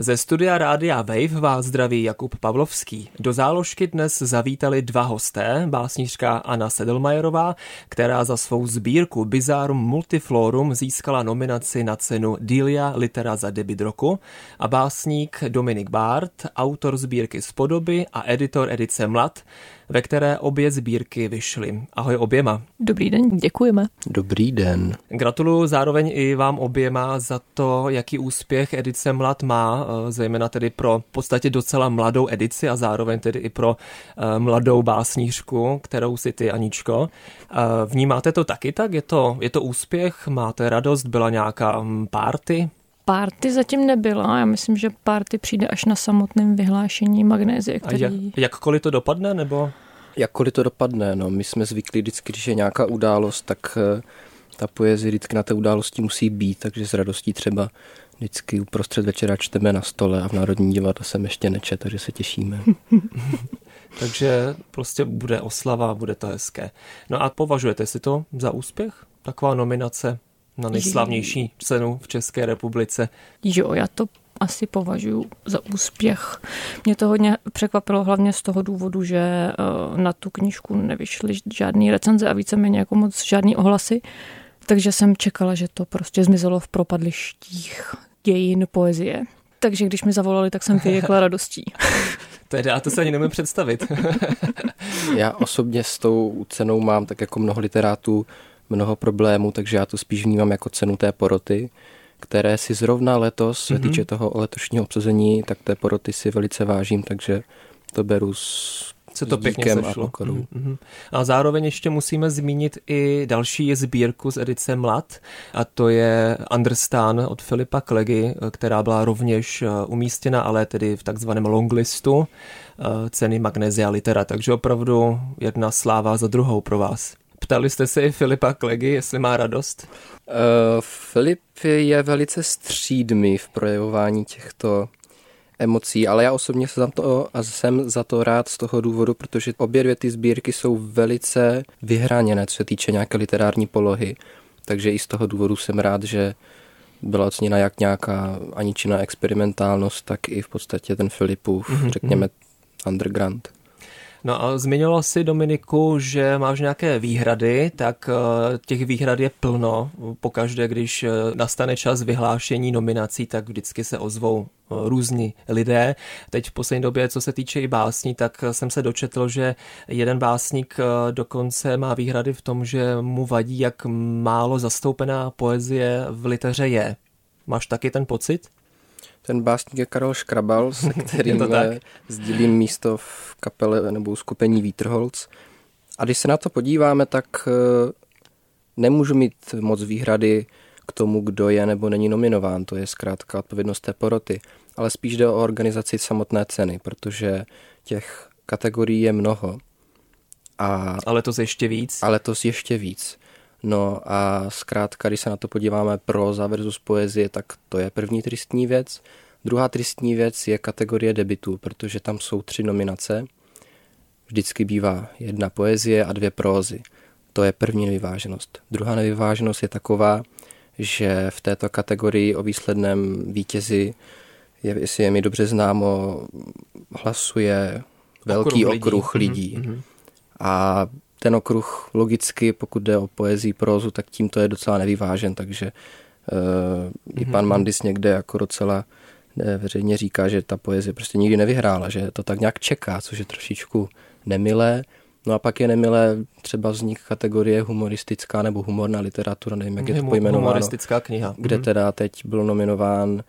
Ze studia Rádia Wave vás zdraví Jakub Pavlovský. Do záložky dnes zavítali dva hosté, básnířka Anna Sedelmajerová, která za svou sbírku Bizarum Multiflorum získala nominaci na cenu Dilia Litera za debut roku a básník Dominik Bart, autor sbírky Spodoby a editor edice Mlad, ve které obě sbírky vyšly. Ahoj oběma. Dobrý den, děkujeme. Dobrý den. Gratuluju zároveň i vám oběma za to, jaký úspěch edice Mlad má, eh, zejména tedy pro v podstatě docela mladou edici a zároveň tedy i pro eh, mladou básnířku, kterou si ty, Aničko. Eh, vnímáte to taky tak? Je to, je to úspěch? Máte radost? Byla nějaká mm, party? Párty zatím nebyla. Já myslím, že párty přijde až na samotném vyhlášení magnézie, který... A jak, jakkoliv to dopadne, nebo? Jakkoliv to dopadne, no. My jsme zvyklí vždycky, když je nějaká událost, tak eh, ta poezie vždycky na té události musí být, takže s radostí třeba vždycky uprostřed večera čteme na stole a v Národní divadle jsem ještě nečet, takže se těšíme. takže prostě bude oslava, bude to hezké. No a považujete si to za úspěch? Taková nominace na nejslavnější cenu v České republice. Jo, já to asi považuji za úspěch. Mě to hodně překvapilo hlavně z toho důvodu, že eh, na tu knížku nevyšly žádný recenze a víceméně jako moc žádný ohlasy, takže jsem čekala, že to prostě zmizelo v propadlištích dějin poezie. Takže když mi zavolali, tak jsem vyjekla radostí. Teda, to se ani nemůžu představit. Já osobně s tou cenou mám tak jako mnoho literátů mnoho problémů, takže já to spíš vnímám jako cenu té poroty, které si zrovna letos, se mm-hmm. týče toho letošního obsazení, tak té poroty si velice vážím, takže to beru s se to pěkně sešlo. A, mm-hmm. a zároveň ještě musíme zmínit i další sbírku z edice Mlad a to je Understan od Filipa Klegy, která byla rovněž eh, umístěna, ale tedy v takzvaném longlistu eh, ceny Magnesia Litera, takže opravdu jedna sláva za druhou pro vás. Ptali jste se i Filipa Klegy, jestli má radost? Uh, Filip je velice střídmý v projevování těchto emocí, ale já osobně jsem za to, a jsem za to rád z toho důvodu, protože obě dvě ty sbírky jsou velice vyhraněné, co se týče nějaké literární polohy. Takže i z toho důvodu jsem rád, že byla oceněna jak nějaká aničina experimentálnost, tak i v podstatě ten Filipův, mm-hmm. řekněme, underground. No a zmiňoval si Dominiku, že máš nějaké výhrady, tak eh, těch výhrad je plno. Pokaždé, když eh, nastane čas vyhlášení nominací, tak vždycky se ozvou eh, různí lidé. Teď v poslední době, co se týče i básní, tak jsem se dočetl, že jeden básník dokonce má výhrady v tom, že mu vadí, jak málo zastoupená poezie v liteře je. Máš taky ten pocit? Ten básník je Karel Škrabal, se kterým sdílím místo v kapele nebo skupení Vítrholc. A když se na to podíváme, tak eh, nemůžu mít moc výhrady k tomu, kdo je nebo není nominován. To je zkrátka odpovědnost té poroty. Ale spíš jde o organizaci samotné ceny, protože těch kategorií je mnoho. A, ale to ještě víc? Ale to ještě víc. No a zkrátka, když se na to podíváme proza versus poezie, tak to je první tristní věc. Druhá tristní věc je kategorie debitu, protože tam jsou tři nominace. Vždycky bývá jedna poezie a dvě prózy. To je první nevyváženost. Druhá nevyváženost je taková, že v této kategorii o výsledném vítězi, je, jestli je mi dobře známo, hlasuje velký okruh lidí. Okruh lidí. Mm-hmm. A ten okruh logicky, pokud jde o poezii, prózu, tak tímto je docela nevyvážen, takže uh, i pan mhm. Mandis někde jako docela ne, veřejně říká, že ta poezie prostě nikdy nevyhrála, že to tak nějak čeká, což je trošičku nemilé. No a pak je nemilé třeba vznik kategorie humoristická nebo humorná literatura, nevím, jak je to pojmenováno. Humoristická kniha. Kde mhm. teda teď byl nominován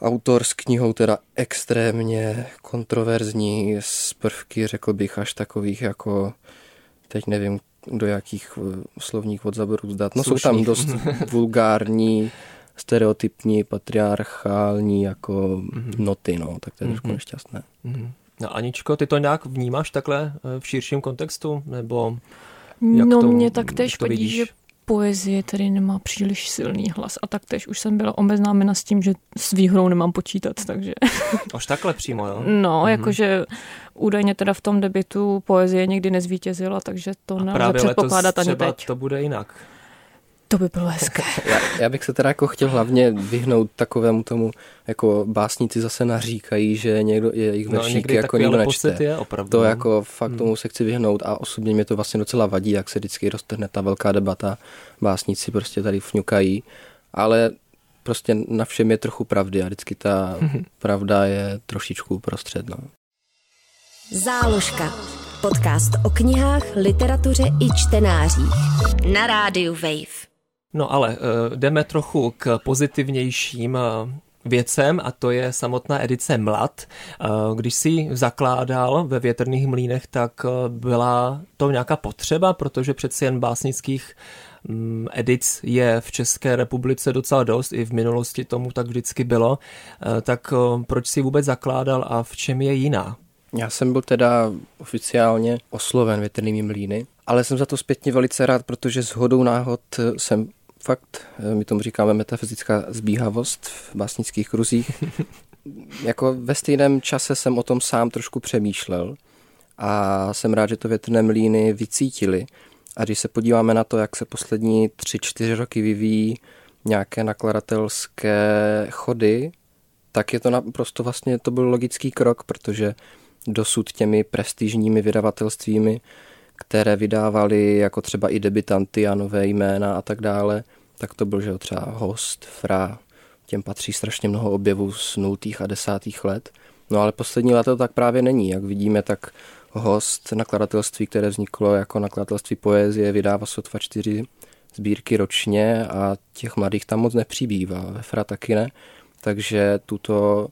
autor s knihou teda extrémně kontroverzní z prvky, řekl bych, až takových jako teď nevím, do jakých eh, slovních odzaborů zdat. No Slušných. jsou tam dost vulgární, stereotypní, patriarchální jako mm-hmm. noty, no, tak to je mm-hmm. trošku nešťastné. Mm-hmm. No Aničko, ty to nějak vnímáš takhle eh, v širším kontextu, nebo jak No to, mě tak tež vadí, že poezie tedy nemá příliš silný hlas a taktéž už jsem byla obeznámena s tím, že s výhrou nemám počítat, takže... Až takhle přímo, jo? No, mm-hmm. jakože údajně teda v tom debitu poezie nikdy nezvítězila, takže to nelze předpokládat ani teď. to bude jinak. To by bylo hezké. já, já bych se teda jako chtěl hlavně vyhnout takovému tomu, jako básníci zase naříkají, že někdo je jejich no, veršíky jako nikdo nečte. Je opravdu, to no. jako fakt hmm. tomu se chci vyhnout a osobně mě to vlastně docela vadí, jak se vždycky roztrhne ta velká debata. Básníci prostě tady fňukají, ale prostě na všem je trochu pravdy a vždycky ta pravda je trošičku prostřed. No. Záložka. Podcast o knihách, literatuře i čtenářích. Na rádiu Wave. No ale uh, jdeme trochu k pozitivnějším uh, věcem a to je samotná edice Mlad. Uh, když si zakládal ve větrných mlínech, tak byla to nějaká potřeba, protože přeci jen básnických um, edic je v České republice docela dost, i v minulosti tomu tak vždycky bylo. Tak proč si vůbec zakládal a v čem je jiná? Já jsem byl teda oficiálně osloven větrnými mlíny, ale jsem za to zpětně velice rád, protože s hodou náhod jsem fakt, eh, my tomu říkáme metafyzická zbíhavost v básnických kruzích. jako ve stejném čase jsem o tom sám trošku přemýšlel a jsem rád, že to větrné mlíny vycítili. A když se podíváme na to, jak se poslední tři, čtyři roky vyvíjí nějaké nakladatelské chody, tak je to naprosto vlastně, to byl logický krok, protože dosud těmi prestižními vydavatelstvími které vydávali jako třeba i debitanty a nové jména a tak dále, tak to byl, že třeba host, fra, těm patří strašně mnoho objevů z nultých a desátých let. No ale poslední léta to tak právě není. Jak vidíme, tak host nakladatelství, které vzniklo jako nakladatelství poezie, vydává sotva čtyři sbírky ročně a těch mladých tam moc nepřibývá. Ve Fra taky ne. Takže tuto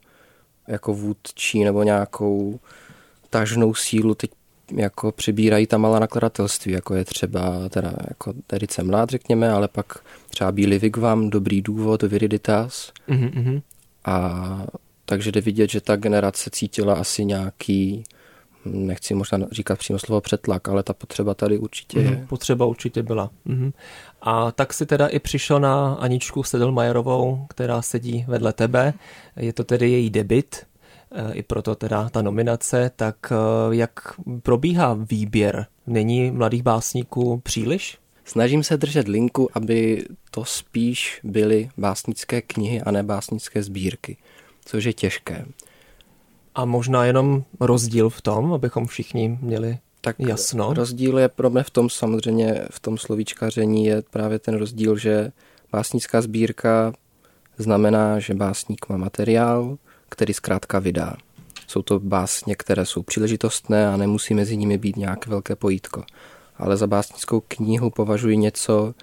jako vůdčí nebo nějakou tažnou sílu teď jako přibírají ta malá nakladatelství, jako je třeba teda jako Edice Mlád, řekněme, ale pak třeba Bílý Vigvam, Dobrý důvod, Viriditas. Mm-hmm. A takže jde vidět, že ta generace cítila asi nějaký, nechci možná říkat přímo slovo přetlak, ale ta potřeba tady určitě mm-hmm. je. Potřeba určitě byla. Mm-hmm. A tak si teda i přišel na Aničku Sedelmajerovou, která sedí vedle tebe. Je to tedy její debit, i proto teda ta nominace, tak eh, jak probíhá výběr? Není mladých básníků příliš? Snažím se držet linku, aby to spíš byly básnické knihy a ne básnické sbírky, což je těžké. A možná jenom rozdíl v tom, abychom všichni měli tak jasno? rozdíl je pro mě v tom samozřejmě, v tom slovíčkaření je právě ten rozdíl, že básnická sbírka znamená, že básník má materiál, který zkrátka vydá. Jsou to básně, které jsou příležitostné a nemusí mezi nimi být nějaké velké pojítko. Ale za básnickou knihu považuji něco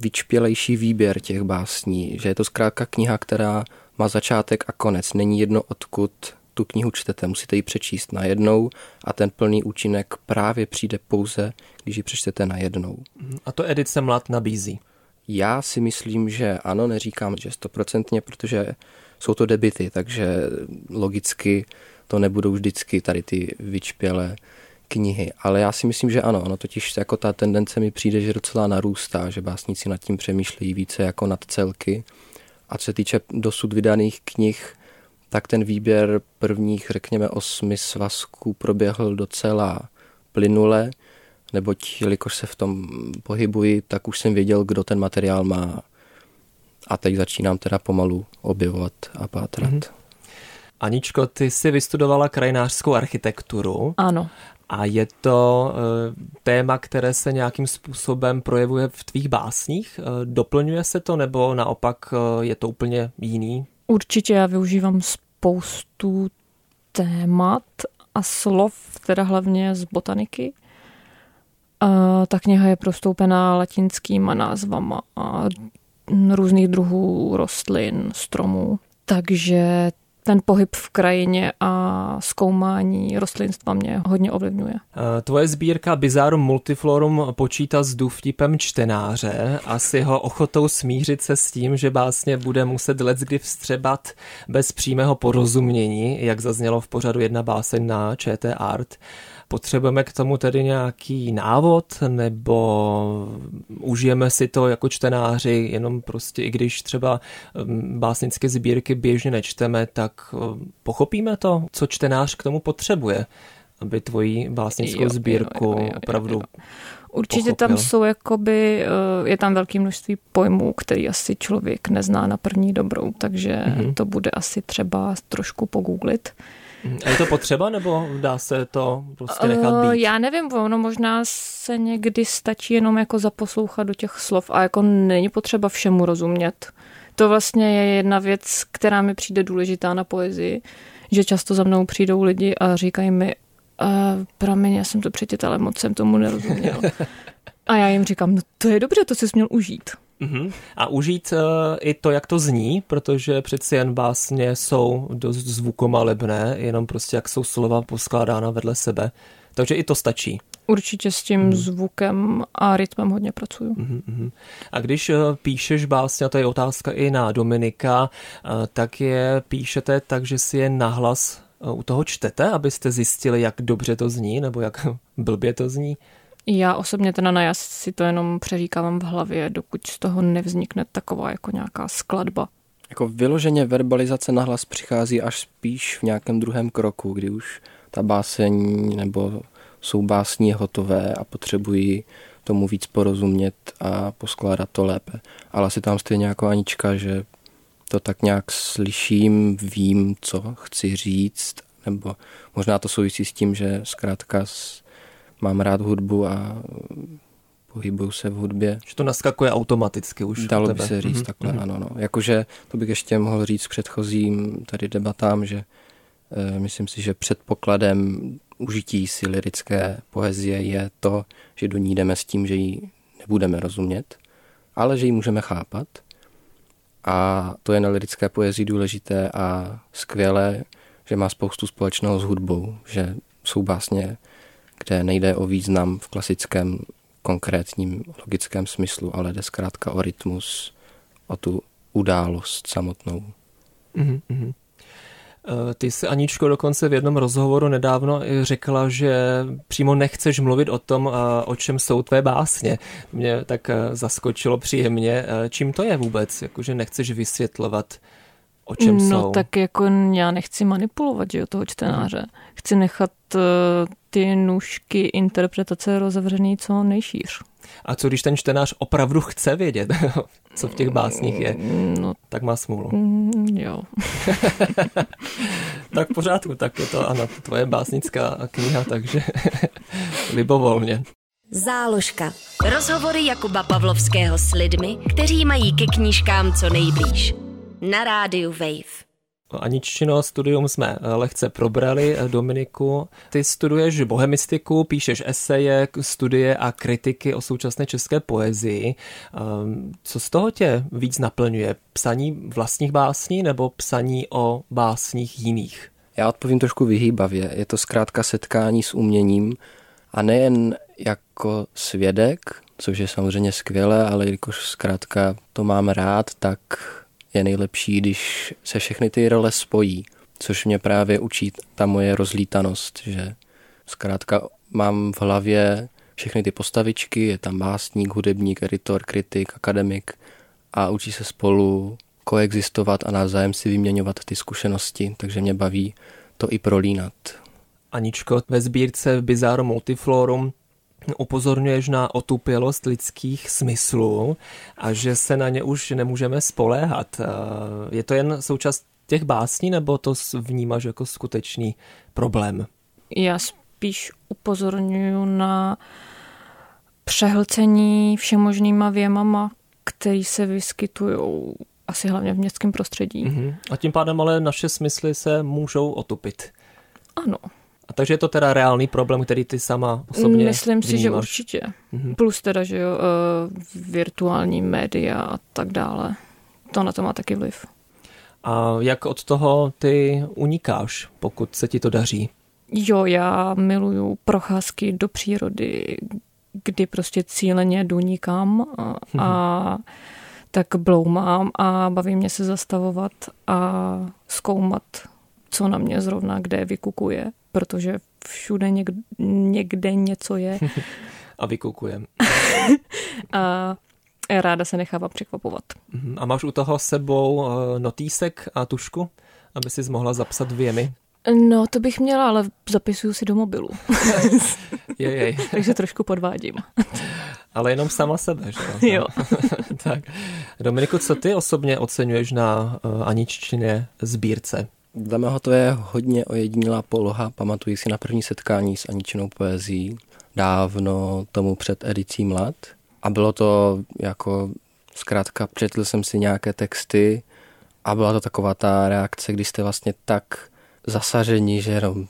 vyčpělejší výběr těch básní, že je to zkrátka kniha, která má začátek a konec. Není jedno, odkud tu knihu čtete, musíte ji přečíst najednou a ten plný účinek právě přijde pouze, když ji přečtete najednou. A to edice Mlad nabízí? Já si myslím, že ano, neříkám, že stoprocentně, protože jsou to debity, takže logicky to nebudou vždycky tady ty vyčpělé knihy. Ale já si myslím, že ano, ono totiž jako ta tendence mi přijde, že docela narůstá, že básníci nad tím přemýšlejí více jako nad celky. A co se týče dosud vydaných knih, tak ten výběr prvních, řekněme, osmi svazků proběhl docela plynule, neboť jelikož se v tom pohybuji, tak už jsem věděl, kdo ten materiál má a teď začínám teda pomalu objevovat a pátrat. Mm-hmm. Aničko, ty jsi vystudovala krajinářskou architekturu. Ano. A je to uh, téma, které se nějakým způsobem projevuje v tvých básních? Uh, doplňuje se to nebo naopak uh, je to úplně jiný? Určitě já využívám spoustu témat a slov, teda hlavně z botaniky. Ta kniha je prostoupená latinskýma názvama a různých druhů rostlin, stromů. Takže ten pohyb v krajině a zkoumání rostlinstva mě hodně ovlivňuje. Eh, tvoje sbírka Bizarrum Multiflorum počítá s důvtipem čtenáře a s jeho ochotou smířit se s tím, že básně bude muset kdy vstřebat bez přímého porozumění, jak zaznělo v pořadu jedna báseň na ČT Art. Potřebujeme k tomu tedy nějaký návod, nebo užijeme si to jako čtenáři, jenom prostě i když třeba mm, básnické sbírky běžně nečteme, tak mm, pochopíme to, co čtenář k tomu potřebuje, aby tvoji básnickou sbírku opravdu Určitě pochopil. tam jsou jakoby, eh, je tam velké množství pojmů, který asi člověk nezná na první dobrou, takže mm-hmm. to bude asi třeba trošku pogooglit. A je to potřeba, nebo dá se to prostě nechat být? Já nevím, ono možná se někdy stačí jenom jako zaposlouchat do těch slov a jako není potřeba všemu rozumět. To vlastně je jedna věc, která mi přijde důležitá na poezii, že často za mnou přijdou lidi a říkají mi, uh, promiň, já jsem to přečetl, ale moc jsem tomu nerozuměl. a já jim říkám, no to je dobře, to jsi měl užít. Uh-huh. A užít uh, i to, jak to zní, protože přeci jen básně jsou dost zvukomalebné, jenom prostě jak jsou slova poskládána vedle sebe. Takže i to stačí. Určitě s tím hmm. zvukem a rytmem hodně pracuju. Hmm, A když uh, píšeš básně, a to je otázka i na Dominika, uh, tak je píšete tak, že si je nahlas uh, u toho čtete, abyste zjistili, jak dobře to zní, nebo jak blbě to zní? Já osobně teda na já si to jenom přeříkávám v hlavě, dokud z toho nevznikne taková jako nějaká skladba. Jako vyloženě verbalizace nahlas přichází až spíš v nějakém druhém kroku, kdy už ta báseň nebo jsou básní hotové a potřebují tomu víc porozumět a poskládat to lépe. Ale asi tam stejně jako Anička, že to tak nějak slyším, vím, co chci říct, nebo možná to souvisí s tím, že zkrátka mám rád hudbu a pohybuju se v hudbě. Že to naskakuje automaticky už. Dalo by se říct mm-hmm. takhle, mm-hmm. ano. No. Jakože to bych ještě mohl říct předchozím tady debatám, že e, myslím si, že předpokladem užití si lirické poezie je to, že do ní jdeme s tím, že ji nebudeme rozumět, ale že ji můžeme chápat. A to je na lirické poezii důležité a skvělé, že má spoustu společného s hudbou, že jsou básně kde nejde o význam v klasickém konkrétním logickém smyslu, ale jde zkrátka o rytmus, o tu událost samotnou. Mm-hmm. Ty jsi, Aničko, dokonce v jednom rozhovoru nedávno řekla, že přímo nechceš mluvit o tom, eh, o čem jsou tvé básně. Mě tak eh, zaskočilo příjemně. Čím to je vůbec? Jakože nechceš vysvětlovat, o čem no, jsou? No tak jako já nechci manipulovat že jo, toho čtenáře. Mm. Chci nechat ty nůžky interpretace rozevřený co nejšíř. A co když ten čtenář opravdu chce vědět, co v těch básních je, no, tak má smůlu. Mm, jo. tak v pořádku, tak je to ano, tvoje básnická kniha, takže libovolně. Záložka. Rozhovory Jakuba Pavlovského s lidmi, kteří mají ke knížkám co nejblíž. Na rádiu Wave. Aniččino studium jsme eh, lehce probrali. Eh, Dominiku, ty studuješ bohemistiku, píšeš eseje, studie a kritiky o současné české poezii. Ehm, co z toho tě víc naplňuje? Psaní vlastních básní nebo psaní o básních jiných? Já odpovím trošku vyhýbavě. Je to zkrátka setkání s uměním a nejen jako svědek, což je samozřejmě skvělé, ale jakož zkrátka to mám rád, tak je nejlepší, když se všechny ty role spojí, což mě právě učí ta moje rozlítanost, že zkrátka mám v hlavě všechny ty postavičky, je tam básník, hudebník, editor, kritik, akademik a učí se spolu koexistovat a navzájem si vyměňovat ty zkušenosti, takže mě baví to i prolínat. Aničko, ve sbírce Bizarro Multiflorum upozorňuješ na otupělost lidských smyslů a že se na ně už nemůžeme spoléhat. Eh, je to jen součást těch básní, nebo to vnímáš jako skutečný problém? Já spíš upozorňuji na přehlcení všemožnýma věmama, který se vyskytují asi hlavně v městském prostředí. Uh-huh. A tím pádem ale naše smysly se můžou otupit. Ano. A takže je to teda reálný problém, který ty sama osobně Myslím si, vnímáš. že určitě. Mm-hmm. Plus teda, že jo, uh, virtuální média a tak dále. To na to má taky vliv. A jak od toho ty unikáš, pokud se ti to daří? Jo, já miluju procházky do přírody, kdy prostě cíleně jdu nikam a, a tak bloumám a baví mě se zastavovat a zkoumat, co na mě zrovna kde vykukuje, protože všude někde, někde něco je. a vykukujem. a ráda se nechávám překvapovat. Mhm. A máš u toho sebou eh, notýsek a tušku, aby si mohla zapsat věmy? No, to bych měla, ale zapisuju si do mobilu. jej, jej. Takže trošku podvádím. ale jenom sama sebe, že jo? tak. Dominiku, co ty osobně oceňuješ na uh, Aniččině sbírce? Dle mého to je hodně ojedinilá poloha. Pamatuji si na první setkání s Aničinou poezí dávno tomu před edicí Mlad. A bylo to jako, zkrátka, přečetl jsem si nějaké texty a byla to taková ta reakce, kdy jste vlastně tak zasažení, že jenom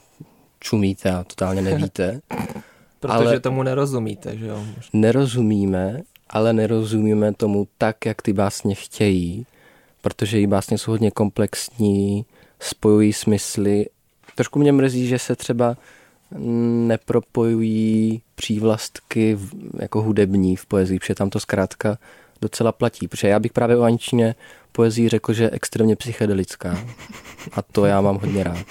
čumíte a totálně nevíte. Protože ale tomu nerozumíte, že jo? Nerozumíme, ale nerozumíme tomu tak, jak ty básně chtějí, protože i básně jsou hodně komplexní, spojují smysly. Trošku mě mrzí, že se třeba nepropojují přívlastky jako hudební v poezii, protože tam to zkrátka docela platí. Protože já bych právě o Aničině poezii řekl, že je extrémně psychedelická. A to já mám hodně rád.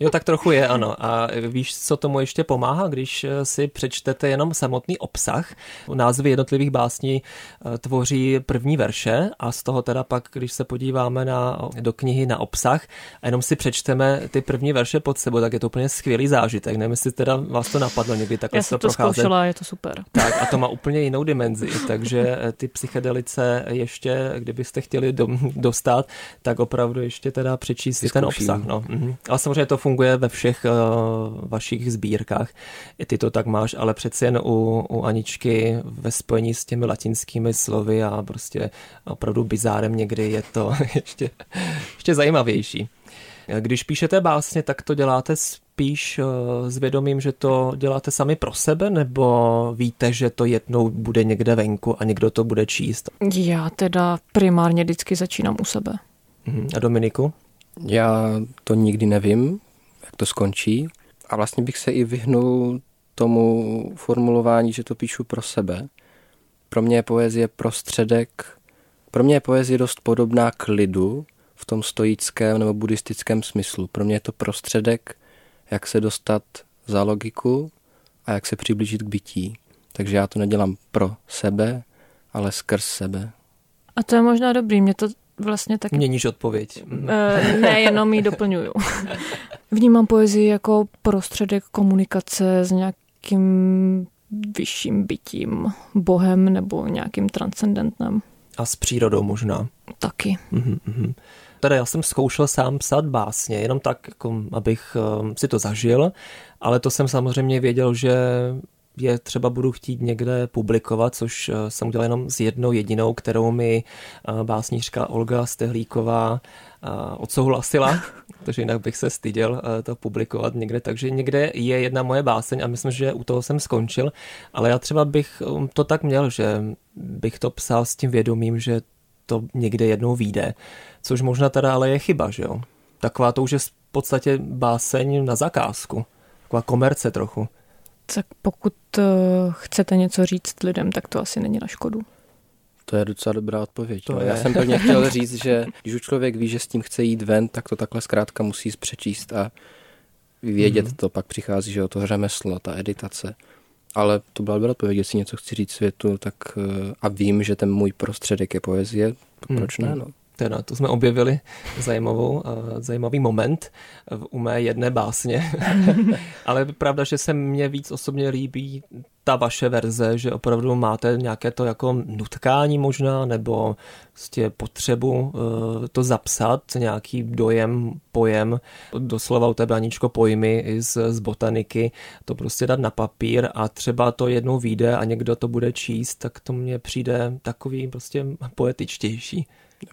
Jo, tak trochu je, ano. A víš, co tomu ještě pomáhá, když si přečtete jenom samotný obsah? Názvy jednotlivých básní eh, tvoří první verše a z toho teda pak, když se podíváme na, do knihy na obsah a jenom si přečteme ty první verše pod sebou, tak je to úplně skvělý zážitek. Nevím, jestli teda vás to napadlo někdy takhle Já jsem to procházet. zkoušela, je to super. Tak a to má úplně jinou dimenzi, takže eh, ty psychedelice ještě, kdybyste chtěli do, dostat, tak opravdu ještě teda přečíst si ten obsah. No. Mhm. Ale samozřejmě to funguje ve všech uh, vašich sbírkách. I ty to tak máš, ale přeci jen u, u Aničky ve spojení s těmi latinskými slovy a prostě opravdu bizárem někdy je to ještě, ještě zajímavější. Když píšete básně, tak to děláte spíš eh, s vědomím, že to děláte sami pro sebe, nebo víte, že to jednou bude někde venku a někdo to bude číst? Já teda primárně vždycky začínám u sebe. Mhm. A Dominiku? Já to nikdy nevím, jak to skončí. A vlastně bych se i vyhnul tomu formulování, že to píšu pro sebe. Pro mě je poezie prostředek, pro mě je poezie dost podobná k lidu v tom stoickém nebo buddhistickém smyslu. Pro mě je to prostředek, jak se dostat za logiku a jak se přiblížit k bytí. Takže já to nedělám pro sebe, ale skrz sebe. A to je možná dobrý, mě to vlastně taky... Měníš odpověď. E, ne, jenom ji doplňuju. Vnímám poezii jako prostředek komunikace s nějakým vyšším bytím, bohem nebo nějakým transcendentnem. A s přírodou možná. Taky. Mm-hmm. Teda já jsem zkoušel sám psát básně, jenom tak, jako, abych um, si to zažil, ale to jsem samozřejmě věděl, že je třeba budu chtít někde publikovat, což uh, jsem udělal jenom s jednou jedinou, kterou mi uh, básnířka Olga Stehlíková uh, odsouhlasila, protože jinak bych se styděl to publikovat někde, takže někde je jedna moje báseň a myslím, že u toho jsem skončil, ale já třeba bych to tak měl, že bych to psal s tím vědomím, že to někde jednou vyjde, což možná teda ale je chyba, že jo? Taková to už je v podstatě báseň na zakázku, taková komerce trochu. Tak pokud uh, chcete něco říct lidem, tak to asi není na škodu. To je docela dobrá odpověď. To no. Já jsem prvně chtěl říct, že když už člověk ví, že s tím chce jít ven, tak to takhle zkrátka musí přečíst a vědět mm-hmm. to. Pak přichází, že o to řemeslo, ta editace. Ale to byla dobrá odpověď, jestli něco chci říct světu, tak uh, a vím, že ten můj prostředek je poezie, proč mm-hmm. ne, no. Teda, to jsme objevili zajímavou, uh, zajímavý moment u mé jedné básně. Ale pravda, že se mně víc osobně líbí ta vaše verze, že opravdu máte nějaké to jako nutkání možná, nebo prostě potřebu uh, to zapsat, nějaký dojem, pojem, doslova u tebe Aničko pojmy i z, z botaniky, to prostě dát na papír a třeba to jednou vyjde a někdo to bude číst, tak to mně přijde takový prostě poetičtější.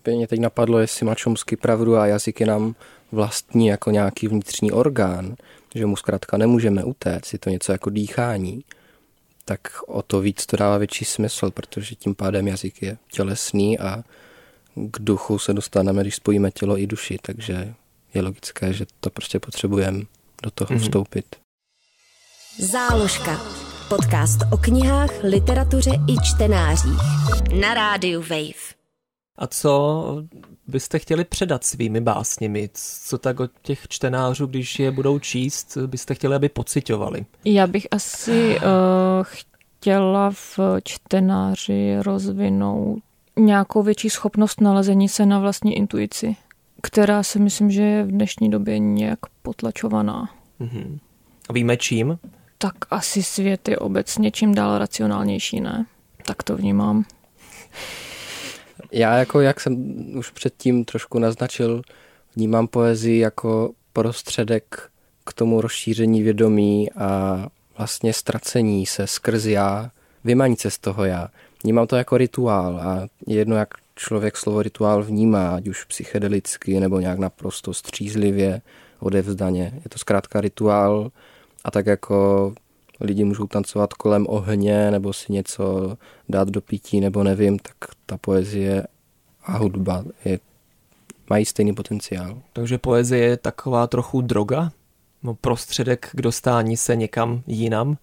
Mě teď napadlo, jestli má Čomsky pravdu a jazyk je nám vlastní jako nějaký vnitřní orgán, že mu zkrátka nemůžeme utéct, je to něco jako dýchání, tak o to víc to dává větší smysl, protože tím pádem jazyk je tělesný a k duchu se dostaneme, když spojíme tělo i duši, takže je logické, že to prostě potřebujeme do toho mm-hmm. vstoupit. Záložka. Podcast o knihách, literatuře i čtenářích. Na rádiu Wave. A co byste chtěli předat svými básněmi? Co tak od těch čtenářů, když je budou číst, byste chtěli, aby pocitovali? Já bych asi uh, chtěla v čtenáři rozvinout nějakou větší schopnost nalezení se na vlastní intuici, která si myslím, že je v dnešní době nějak potlačovaná. Mm-hmm. A víme čím? Tak asi svět je obecně čím dál racionálnější, ne? Tak to vnímám. Já jako, jak jsem už předtím trošku naznačil, vnímám poezii jako prostředek k tomu rozšíření vědomí a vlastně ztracení se skrz já, vymanit se z toho já. Vnímám to jako rituál a jedno, jak člověk slovo rituál vnímá, ať už psychedelicky nebo nějak naprosto střízlivě, odevzdaně. Je to zkrátka rituál a tak jako lidi můžou tancovat kolem ohně nebo si něco dát do pití nebo nevím, tak ta poezie a hudba je, mají stejný potenciál. Takže poezie je taková trochu droga? No prostředek k dostání se někam jinam?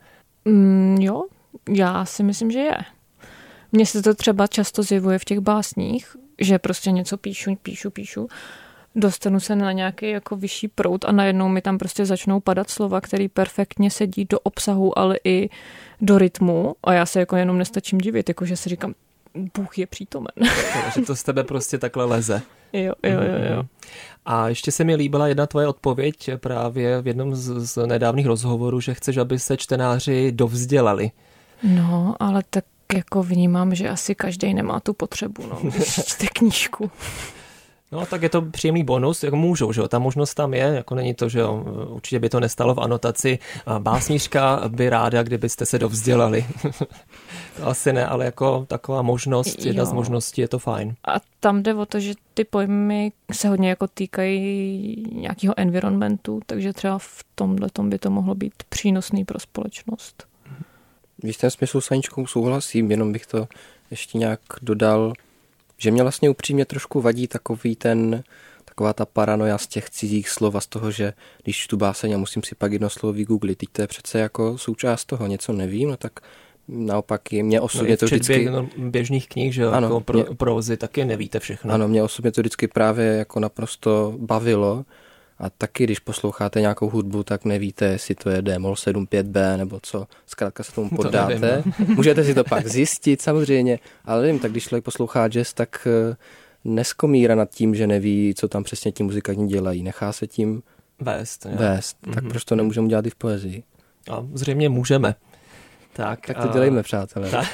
Mm, jo, já si myslím, že je. Mně se to třeba často zjevuje v těch básních, že prostě něco píšu, píšu, píšu, dostanu se na nějaký jako vyšší prout a najednou mi tam prostě začnou padat slova, které perfektně sedí do obsahu, ale i do rytmu a já se jako jenom nestačím divit, jako že si říkám, Bůh je přítomen. že to z tebe prostě takhle leze. Jo, jo, jo, jo. A ještě se mi líbila jedna tvoje odpověď právě v jednom z, z nedávných rozhovorů, že chceš, aby se čtenáři dovzdělali. No, ale tak jako vnímám, že asi každý nemá tu potřebu, no, když čte knížku. No, tak je to příjemný bonus, jako můžou, že jo, ta možnost tam je, jako není to, že jo, určitě by to nestalo v anotaci. Básnířka by ráda, kdybyste se dovzdělali. to asi ne, ale jako taková možnost, jedna jo. z možností, je to fajn. A tam jde o to, že ty pojmy se hodně jako týkají nějakého environmentu, takže třeba v tomhle tom by to mohlo být přínosný pro společnost. V jistém smyslu s Aničkou souhlasím, jenom bych to ještě nějak dodal, že mě vlastně upřímně trošku vadí takový ten, taková ta paranoja z těch cizích slov a z toho, že když tu báseň a musím si pak jedno slovo vygooglit, teď to je přece jako součást toho, něco nevím, no tak naopak je mě osobně no, to vždycky... běžných knih, že ano, jako pro, mě, prozy taky nevíte všechno. Ano, mě osobně to vždycky právě jako naprosto bavilo a taky, když posloucháte nějakou hudbu, tak nevíte, jestli to je Demol 75B nebo co. Zkrátka se tomu poddáte. To nevím, no. Můžete si to pak zjistit samozřejmě, ale vím, tak když člověk poslouchá jazz, tak eh, neskomíra nad tím, že neví, co tam přesně ti muzikanti dělají. Nechá se tím vést. Jo. vést. Mm-hmm. Tak mhm. proč to nemůžeme dělat i v poezii? A zřejmě můžeme. Tak, tak to dělejme, přátelé.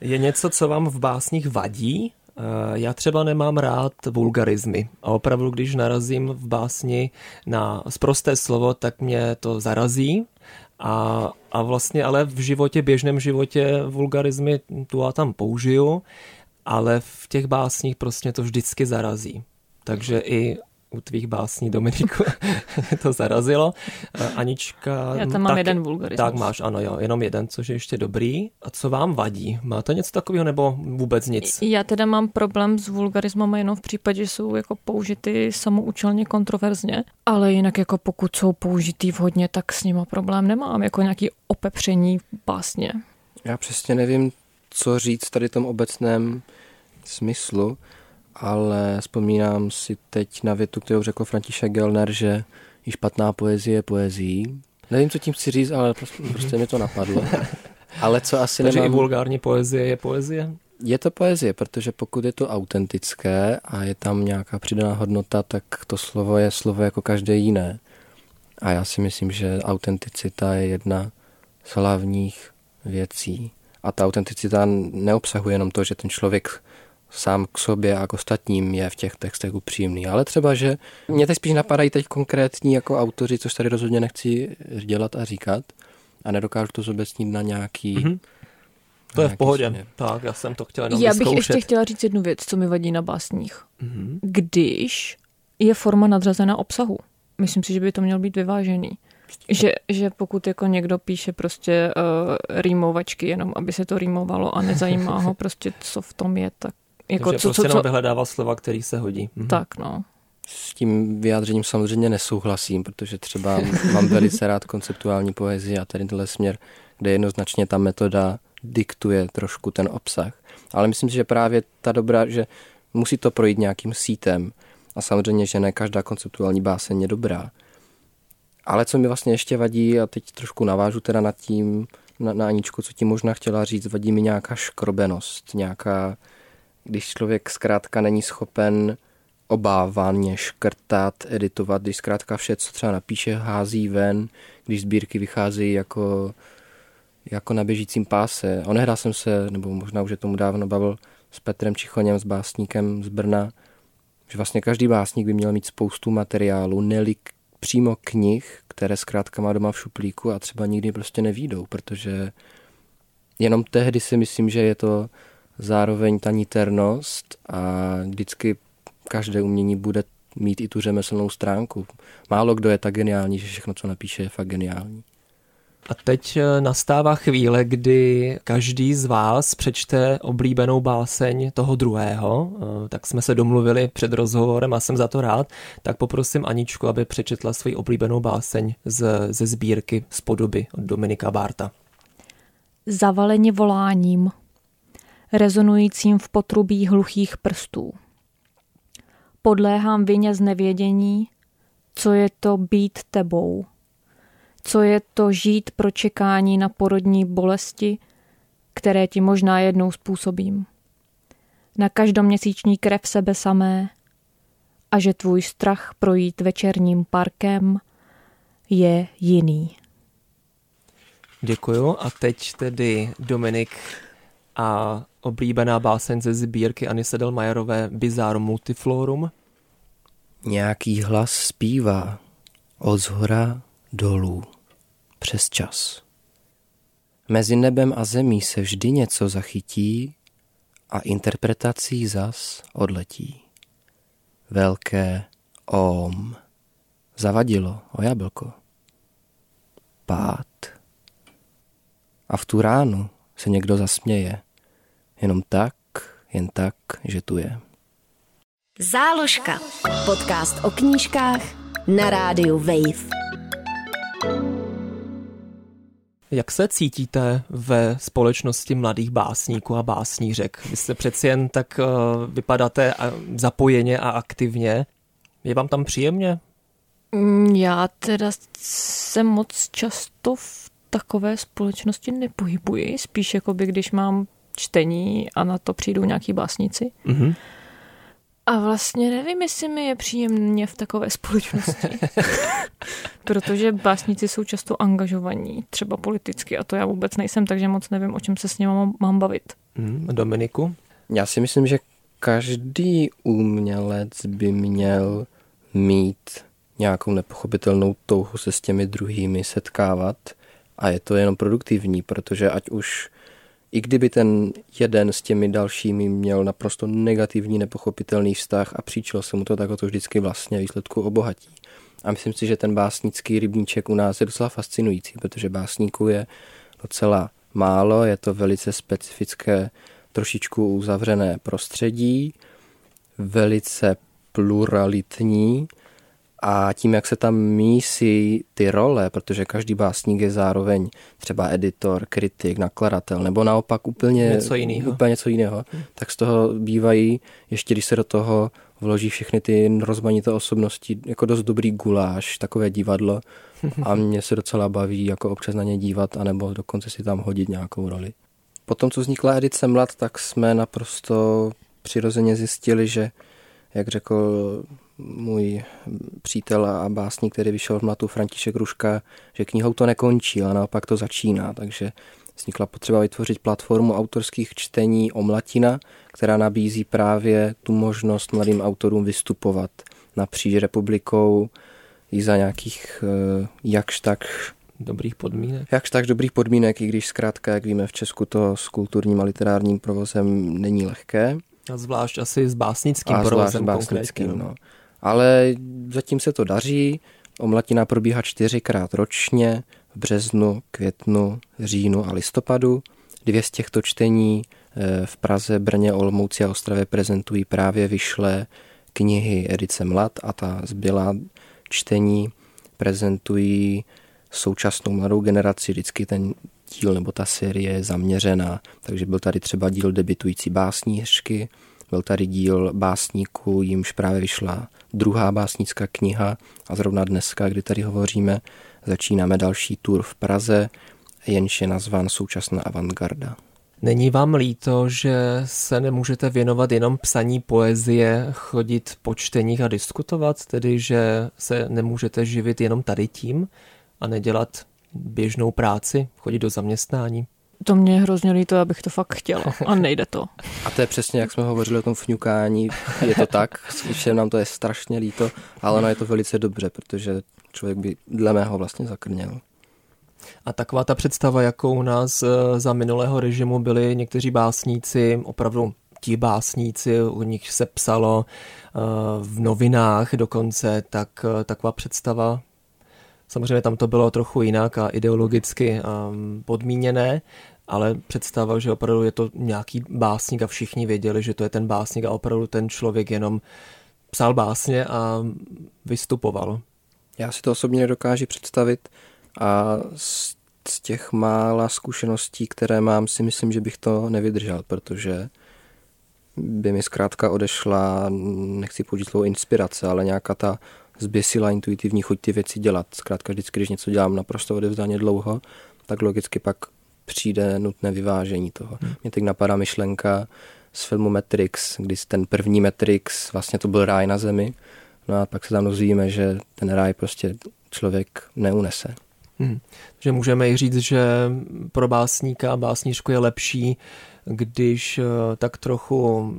je něco, co vám v básních vadí? Eh, já třeba nemám rád vulgarizmy a opravdu, když narazím v básni na sprosté slovo, tak mě to zarazí a, a vlastně ale v životě, běžném životě vulgarizmy tu a tam použiju, ale v těch básních prostě to vždycky zarazí. Takže i u tvých básní, Dominiku, to zarazilo. Anička... Já tam mám tak, jeden vulgarismus. Tak máš, ano, jo, jenom jeden, což je ještě dobrý. A co vám vadí? Máte něco takového nebo vůbec nic? Já teda mám problém s vulgarismama jenom v případě, že jsou jako použity samoučelně kontroverzně, ale jinak jako pokud jsou použitý vhodně, tak s nima problém nemám, jako nějaký opepření básně. Já přesně nevím, co říct tady tom obecném smyslu ale vzpomínám si teď na větu, kterou řekl František Gelner, že i špatná poezie je poezí. Nevím, co tím chci říct, ale prostě, prostě mi to napadlo. Ale co asi Takže nemám... i vulgární poezie je poezie? Je to poezie, protože pokud je to autentické a je tam nějaká přidaná hodnota, tak to slovo je slovo jako každé jiné. A já si myslím, že autenticita je jedna z hlavních věcí. A ta autenticita neobsahuje jenom to, že ten člověk sám k sobě a k ostatním je v těch textech upřímný. Ale třeba, že mě teď spíš napadají teď konkrétní jako autoři, což tady rozhodně nechci dělat a říkat a nedokážu to zobecnit na nějaký mm-hmm. To je v pohodě. Směr. Tak, já jsem to chtěla jenom Já bych vyzkoušet. ještě chtěla říct jednu věc, co mi vadí na básních. Mm-hmm. Když je forma nadřazena obsahu. Myslím si, že by to mělo být vyvážený. Že, že pokud jako někdo píše prostě uh, rýmovačky jenom, aby se to rýmovalo a nezajímá ho prostě, co v tom je, tak Jako Takže co, prostě co, jenom co, vyhledával slova, který se hodí. Mhm. tak no. S tím vyjádřením samozřejmě nesouhlasím, protože třeba mám velice rád konceptuální poezii a tady tenhle směr, kde jednoznačně ta metoda diktuje trošku ten obsah. Ale myslím si, že právě ta dobrá, že musí to projít nějakým sítem a samozřejmě, že ne každá konceptuální báseň je dobrá. Ale co mi vlastně ještě vadí, a teď trošku navážu teda nad tím, na, na Aničku, co ti možná chtěla říct, vadí mi nějaká škrobenost, nějaká, když člověk zkrátka není schopen obávaně škrtat, editovat, když zkrátka vše, co třeba napíše, hází ven, když sbírky vycházejí jako, jako na běžícím páse. Onehrál jsem se, nebo možná už je tomu dávno bavil s Petrem Čichoněm, s básníkem z Brna, že vlastně každý básník by měl mít spoustu materiálu, nelik přímo knih, které zkrátka má doma v šuplíku a třeba nikdy prostě nevídou, protože jenom tehdy si myslím, že je to zároveň ta niternost a vždycky každé umění bude mít i tu řemeslnou stránku. Málo kdo je tak geniální, že všechno, co napíše, je fakt geniální. A teď eh, nastává chvíle, kdy každý z vás přečte oblíbenou báseň toho druhého, eh, tak jsme se domluvili před rozhovorem a jsem za to rád, tak poprosím Aničku, aby přečetla svoji oblíbenou báseň z, ze sbírky z podoby od Dominika Bárta. Zavaleni voláním, rezonujícím v potrubí hluchých prstů. Podléhám vině z nevědění, co je to být tebou – co je to žít pro čekání na porodní bolesti, které ti možná jednou způsobím. Na každoměsíční krev sebe samé a že tvůj strach projít večerním parkem je jiný. Děkuju a teď tedy Dominik a oblíbená báseň ze sbírky Ani Sedelmajerové Bizarro Multiflorum. Nějaký hlas zpívá od zhora dolů přes čas. Mezi nebem a zemí se vždy něco zachytí a interpretací zas odletí. Velké om zavadilo o jablko. Pát. A v tu ránu se někdo zasměje. Jenom tak, jen tak, že tu je. Záložka. Podcast o knížkách na rádiu Wave. Jak se cítíte ve společnosti mladých básníků a básnířek? Vy jste přeci jen tak uh, vypadáte zapojeně a aktivně. Je vám tam příjemně? Mm, já teda se moc často v takové společnosti nepohybuji, spíš jako by když mám čtení a na to přijdou nějaký básníci. Mm-hmm. A vlastně nevím, jestli mi je příjemně v takové společnosti. Protože básníci jsou často angažovaní, třeba politicky, a to já vůbec nejsem, takže moc nevím, o čem se s nimi mám, mám bavit. Hmm, Dominiku? Já si myslím, že každý umělec by měl mít nějakou nepochopitelnou touhu se s těmi druhými setkávat a je to jenom produktivní, protože ať už i kdyby ten jeden s těmi dalšími měl naprosto negativní, nepochopitelný vztah a příčilo se mu to, tak ho to vždycky vlastně výsledku obohatí. A myslím si, že ten básnický rybníček u nás je docela fascinující, protože básníků je docela málo, je to velice specifické, trošičku uzavřené prostředí, velice pluralitní a tím, jak se tam mísí ty role, protože každý básník je zároveň třeba editor, kritik, nakladatel, nebo naopak úplně něco jiného, úplně něco jiného hmm. tak z toho bývají, ještě když se do toho vloží všechny ty rozmanité osobnosti, jako dost dobrý guláš, takové divadlo a mě se docela baví jako občas na ně dívat, anebo dokonce si tam hodit nějakou roli. Potom, co vznikla edice Mlad, tak jsme naprosto přirozeně zjistili, že, jak řekl můj přítel a básník, který vyšel v mlatu František Ruška, že knihou to nekončí, ale naopak to začíná, takže vznikla potřeba vytvořit platformu autorských čtení Omlatina, která nabízí právě tu možnost mladým autorům vystupovat napříč republikou i za nějakých eh, jakž tak dobrých podmínek. Jakž tak dobrých podmínek, i když zkrátka, jak víme, v Česku to s kulturním a literárním provozem není lehké. A zvlášť asi s básnickým a provozem básnickým, no. Ale zatím se to daří. Omlatina probíhá čtyřikrát ročně v březnu, květnu, říjnu a listopadu. Dvě z těchto čtení Eh, v Praze, Brně, Olomouci a Ostravě prezentují právě vyšlé knihy Edice Mlad a ta zbylá čtení prezentují současnou mladou generaci. Vždycky ten díl nebo ta série je zaměřená. Takže byl tady třeba díl debitující básnířky, byl tady díl básníků, jimž právě vyšla druhá básnická kniha a zrovna dneska, kdy tady hovoříme, začínáme další tour v Praze, jenž je nazván Současná avantgarda. Není vám líto, že se nemůžete věnovat jenom psaní poezie, chodit po čteních a diskutovat, tedy že se nemůžete živit jenom tady tím a nedělat běžnou práci, chodit do zaměstnání? To mě je hrozně líto, abych to fakt chtěla a nejde to. A to je přesně, jak jsme hovořili o tom fňukání, je to tak, všem nám to je strašně líto, ale ono je to velice dobře, protože člověk by dle mého vlastně zakrněl. A taková ta představa, jakou u nás eh, za minulého režimu byli někteří básníci, opravdu ti básníci, u nich se psalo eh, v novinách dokonce, tak eh, taková představa Samozřejmě tam to bylo trochu jinak a ideologicky um, podmíněné, ale představa, že opravdu je to nějaký básník a všichni věděli, že to je ten básník a opravdu ten člověk jenom psal básně a vystupoval. Já si to osobně nedokážu představit a z, z těch mála zkušeností, které mám, si myslím, že bych to nevydržel, protože by mi zkrátka odešla, nechci použít slovo inspirace, ale nějaká ta zběsila intuitivní chuť ty věci dělat. Zkrátka vždycky, když něco dělám naprosto odevzdaně dlouho, tak logicky pak přijde nutné vyvážení toho. Hmm. Mě teď napadá myšlenka z filmu Matrix, kdy ten první Matrix, vlastně to byl ráj na zemi, no a pak se tam dozvíme, že ten ráj prostě člověk neunese. Hmm. Že můžeme i říct, že pro básníka a básnířku je lepší, když eh, tak trochu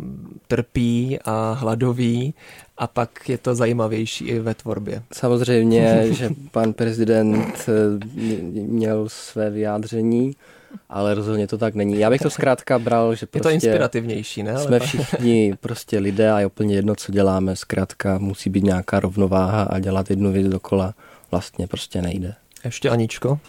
trpí a hladoví a pak je to zajímavější i ve tvorbě. Samozřejmě, že pan prezident eh, měl své vyjádření, ale rozhodně to tak není. Já bych to zkrátka bral, že prostě Je to prostě inspirativnější, ne? Jsme všichni prostě lidé a je úplně jedno, co děláme. Zkrátka musí být nějaká rovnováha a dělat jednu věc dokola vlastně prostě nejde. Ještě Aničko,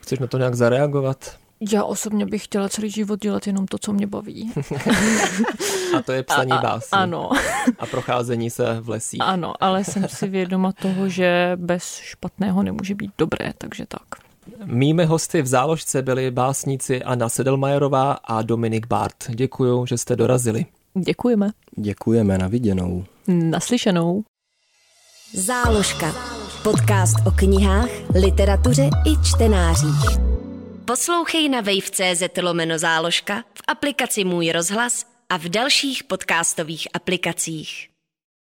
chceš na to nějak zareagovat? Já osobně bych chtěla celý život dělat jenom to, co mě baví. a to je psaní básní. Ano. a procházení se v lesích. Ano, ale jsem si vědoma toho, že bez špatného nemůže být dobré, takže tak. Mými hosty v záložce byli básníci Anna Sedelmajerová a Dominik Bart. Děkuji, že jste dorazili. Děkujeme. Děkujeme, na viděnou. Naslyšenou. Záložka. Podcast o knihách, literatuře i čtenářích. Poslouchej na wave.cz lomeno záložka, v aplikaci Můj rozhlas a v dalších podcastových aplikacích.